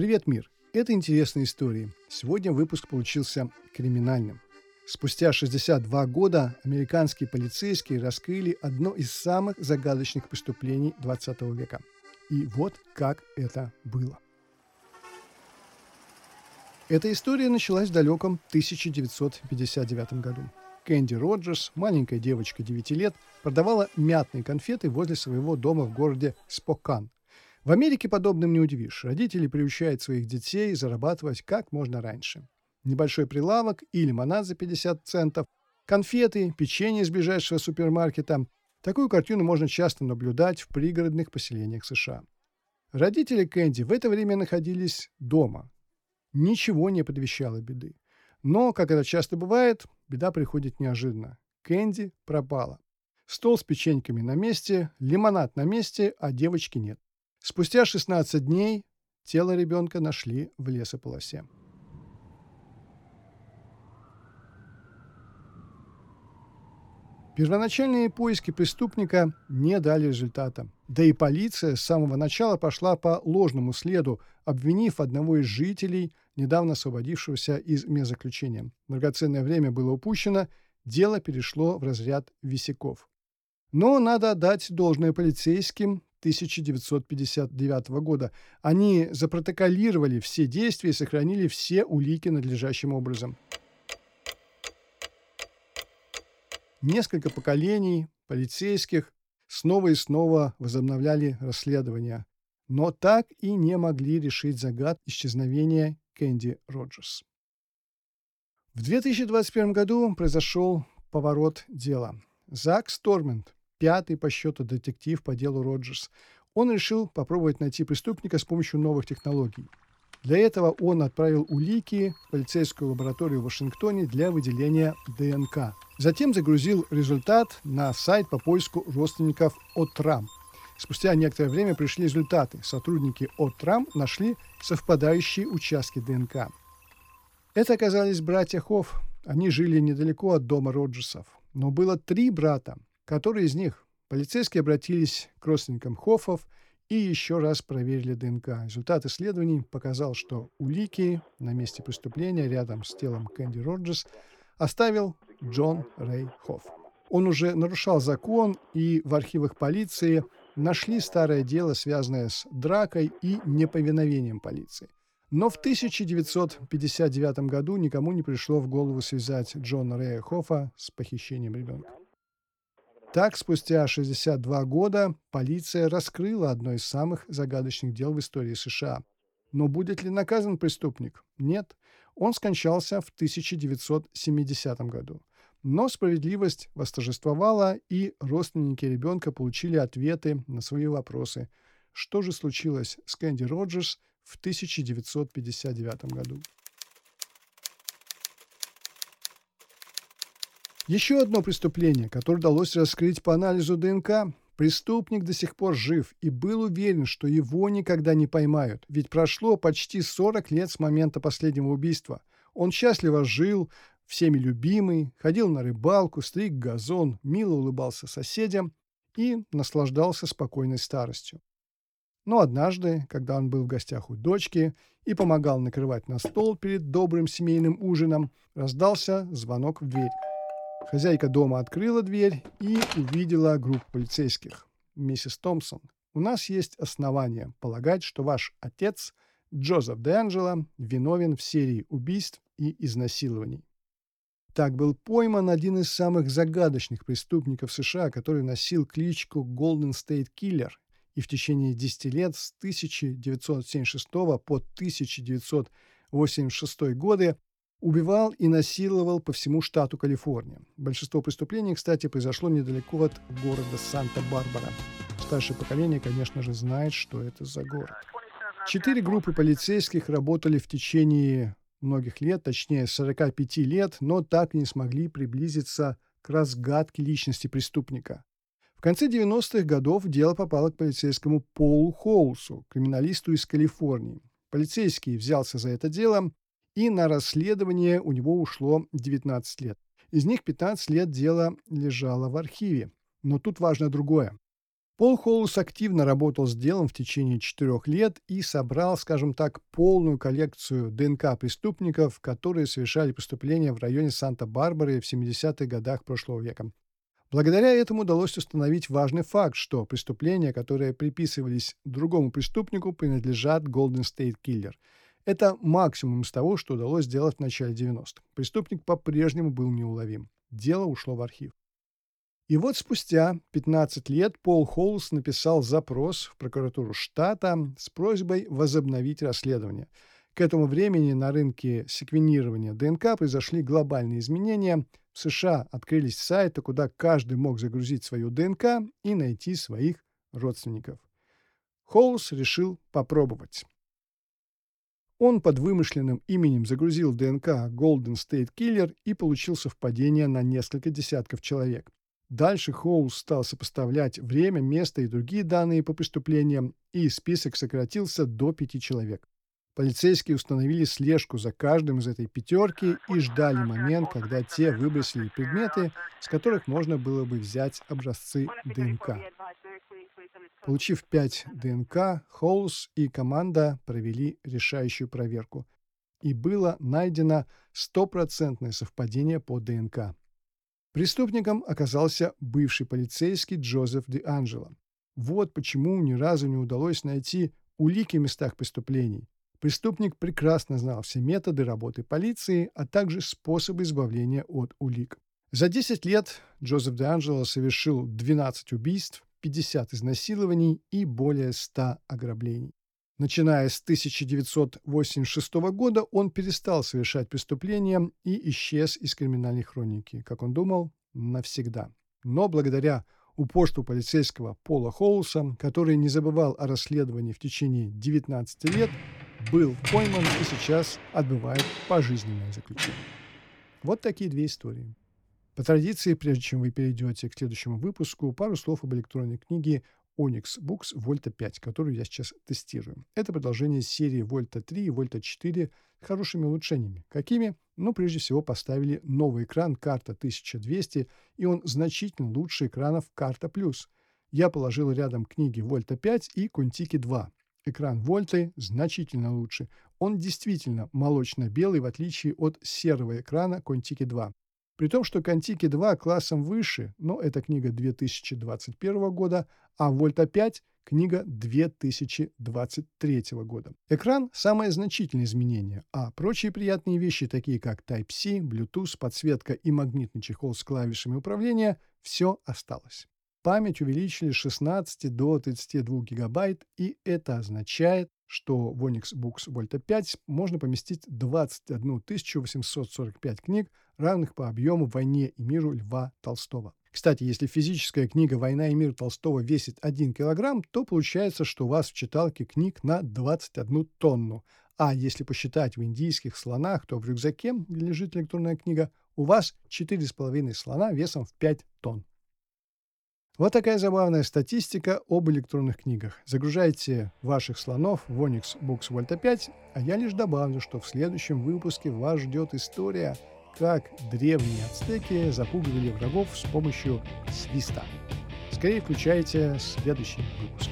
Привет, мир! Это интересные истории. Сегодня выпуск получился криминальным. Спустя 62 года американские полицейские раскрыли одно из самых загадочных преступлений 20 века. И вот как это было. Эта история началась в далеком 1959 году. Кэнди Роджерс, маленькая девочка 9 лет, продавала мятные конфеты возле своего дома в городе Спокан. В Америке подобным не удивишь. Родители приучают своих детей зарабатывать как можно раньше. Небольшой прилавок и лимонад за 50 центов, конфеты, печенье из ближайшего супермаркета. Такую картину можно часто наблюдать в пригородных поселениях США. Родители Кэнди в это время находились дома. Ничего не предвещало беды. Но, как это часто бывает, беда приходит неожиданно. Кэнди пропала. Стол с печеньками на месте, лимонад на месте, а девочки нет. Спустя 16 дней тело ребенка нашли в лесополосе. Первоначальные поиски преступника не дали результата. Да и полиция с самого начала пошла по ложному следу, обвинив одного из жителей, недавно освободившегося из медзаключения. Драгоценное время было упущено, дело перешло в разряд висяков. Но надо отдать должное полицейским 1959 года. Они запротоколировали все действия и сохранили все улики надлежащим образом. Несколько поколений полицейских снова и снова возобновляли расследование, но так и не могли решить загад исчезновения Кэнди Роджерс. В 2021 году произошел поворот дела. Зак Стормент, пятый по счету детектив по делу Роджерс, он решил попробовать найти преступника с помощью новых технологий. Для этого он отправил улики в полицейскую лабораторию в Вашингтоне для выделения ДНК. Затем загрузил результат на сайт по поиску родственников ОТРАМ. Спустя некоторое время пришли результаты. Сотрудники ОТРАМ нашли совпадающие участки ДНК. Это оказались братья Хофф. Они жили недалеко от дома Роджерсов. Но было три брата. Который из них? Полицейские обратились к родственникам Хоффов – и еще раз проверили ДНК. Результат исследований показал, что улики на месте преступления рядом с телом Кэнди Роджерс оставил Джон Рэй Хофф. Он уже нарушал закон, и в архивах полиции нашли старое дело, связанное с дракой и неповиновением полиции. Но в 1959 году никому не пришло в голову связать Джона Рэя Хоффа с похищением ребенка. Так, спустя 62 года полиция раскрыла одно из самых загадочных дел в истории США. Но будет ли наказан преступник? Нет. Он скончался в 1970 году. Но справедливость восторжествовала, и родственники ребенка получили ответы на свои вопросы. Что же случилось с Кэнди Роджерс в 1959 году? Еще одно преступление, которое удалось раскрыть по анализу ДНК. Преступник до сих пор жив и был уверен, что его никогда не поймают, ведь прошло почти 40 лет с момента последнего убийства. Он счастливо жил, всеми любимый, ходил на рыбалку, стриг газон, мило улыбался соседям и наслаждался спокойной старостью. Но однажды, когда он был в гостях у дочки и помогал накрывать на стол перед добрым семейным ужином, раздался звонок в дверь. Хозяйка дома открыла дверь и увидела группу полицейских. «Миссис Томпсон, у нас есть основания полагать, что ваш отец, Джозеф Д'Анджело, виновен в серии убийств и изнасилований. Так был пойман один из самых загадочных преступников США, который носил кличку Golden State Killer и в течение 10 лет с 1976 по 1986 годы убивал и насиловал по всему штату Калифорния. Большинство преступлений, кстати, произошло недалеко от города Санта-Барбара. Старшее поколение, конечно же, знает, что это за город. Четыре группы полицейских работали в течение многих лет, точнее 45 лет, но так не смогли приблизиться к разгадке личности преступника. В конце 90-х годов дело попало к полицейскому Полу Хоусу, криминалисту из Калифорнии. Полицейский взялся за это дело и на расследование у него ушло 19 лет. Из них 15 лет дело лежало в архиве. Но тут важно другое. Пол Холлс активно работал с делом в течение четырех лет и собрал, скажем так, полную коллекцию ДНК преступников, которые совершали преступления в районе Санта-Барбары в 70-х годах прошлого века. Благодаря этому удалось установить важный факт, что преступления, которые приписывались другому преступнику, принадлежат Golden State Killer. Это максимум из того, что удалось сделать в начале 90-х. Преступник по-прежнему был неуловим. Дело ушло в архив. И вот спустя 15 лет Пол Холлс написал запрос в прокуратуру штата с просьбой возобновить расследование. К этому времени на рынке секвенирования ДНК произошли глобальные изменения. В США открылись сайты, куда каждый мог загрузить свою ДНК и найти своих родственников. Холлс решил попробовать. Он под вымышленным именем загрузил ДНК Golden State Killer и получил совпадение на несколько десятков человек. Дальше Хоулс стал сопоставлять время, место и другие данные по преступлениям, и список сократился до пяти человек. Полицейские установили слежку за каждым из этой пятерки и ждали момент, когда те выбросили предметы, с которых можно было бы взять образцы ДНК. Получив 5 ДНК, Хоулс и команда провели решающую проверку. И было найдено стопроцентное совпадение по ДНК. Преступником оказался бывший полицейский Джозеф Де Анджело. Вот почему ни разу не удалось найти улики в местах преступлений. Преступник прекрасно знал все методы работы полиции, а также способы избавления от улик. За 10 лет Джозеф Де Анджело совершил 12 убийств, 50 изнасилований и более 100 ограблений. Начиная с 1986 года он перестал совершать преступления и исчез из криминальной хроники, как он думал, навсегда. Но благодаря упорству полицейского Пола Хоулса, который не забывал о расследовании в течение 19 лет, был пойман и сейчас отбывает пожизненное заключение. Вот такие две истории. По традиции, прежде чем вы перейдете к следующему выпуску, пару слов об электронной книге Onyx Books Volta 5, которую я сейчас тестирую. Это продолжение серии Volta 3 и Volta 4 с хорошими улучшениями. Какими? Ну, прежде всего, поставили новый экран карта 1200, и он значительно лучше экранов карта плюс. Я положил рядом книги Volta 5 и Contiki 2. Экран Вольты значительно лучше. Он действительно молочно-белый, в отличие от серого экрана Contiki 2. При том, что Контики 2 классом выше, но это книга 2021 года, а Вольта 5 – книга 2023 года. Экран – самое значительное изменение, а прочие приятные вещи, такие как Type-C, Bluetooth, подсветка и магнитный чехол с клавишами управления – все осталось. Память увеличили с 16 до 32 гигабайт, и это означает, что в Onyx Books Volta 5 можно поместить 21 845 книг, равных по объему «Войне и миру» Льва Толстого. Кстати, если физическая книга «Война и мир» Толстого весит 1 килограмм, то получается, что у вас в читалке книг на 21 тонну. А если посчитать в индийских слонах, то в рюкзаке, где лежит электронная книга, у вас 4,5 слона весом в 5 тонн. Вот такая забавная статистика об электронных книгах. Загружайте ваших слонов в Onyx Books Volta 5, а я лишь добавлю, что в следующем выпуске вас ждет история, как древние ацтеки запугивали врагов с помощью свиста. Скорее включайте следующий выпуск.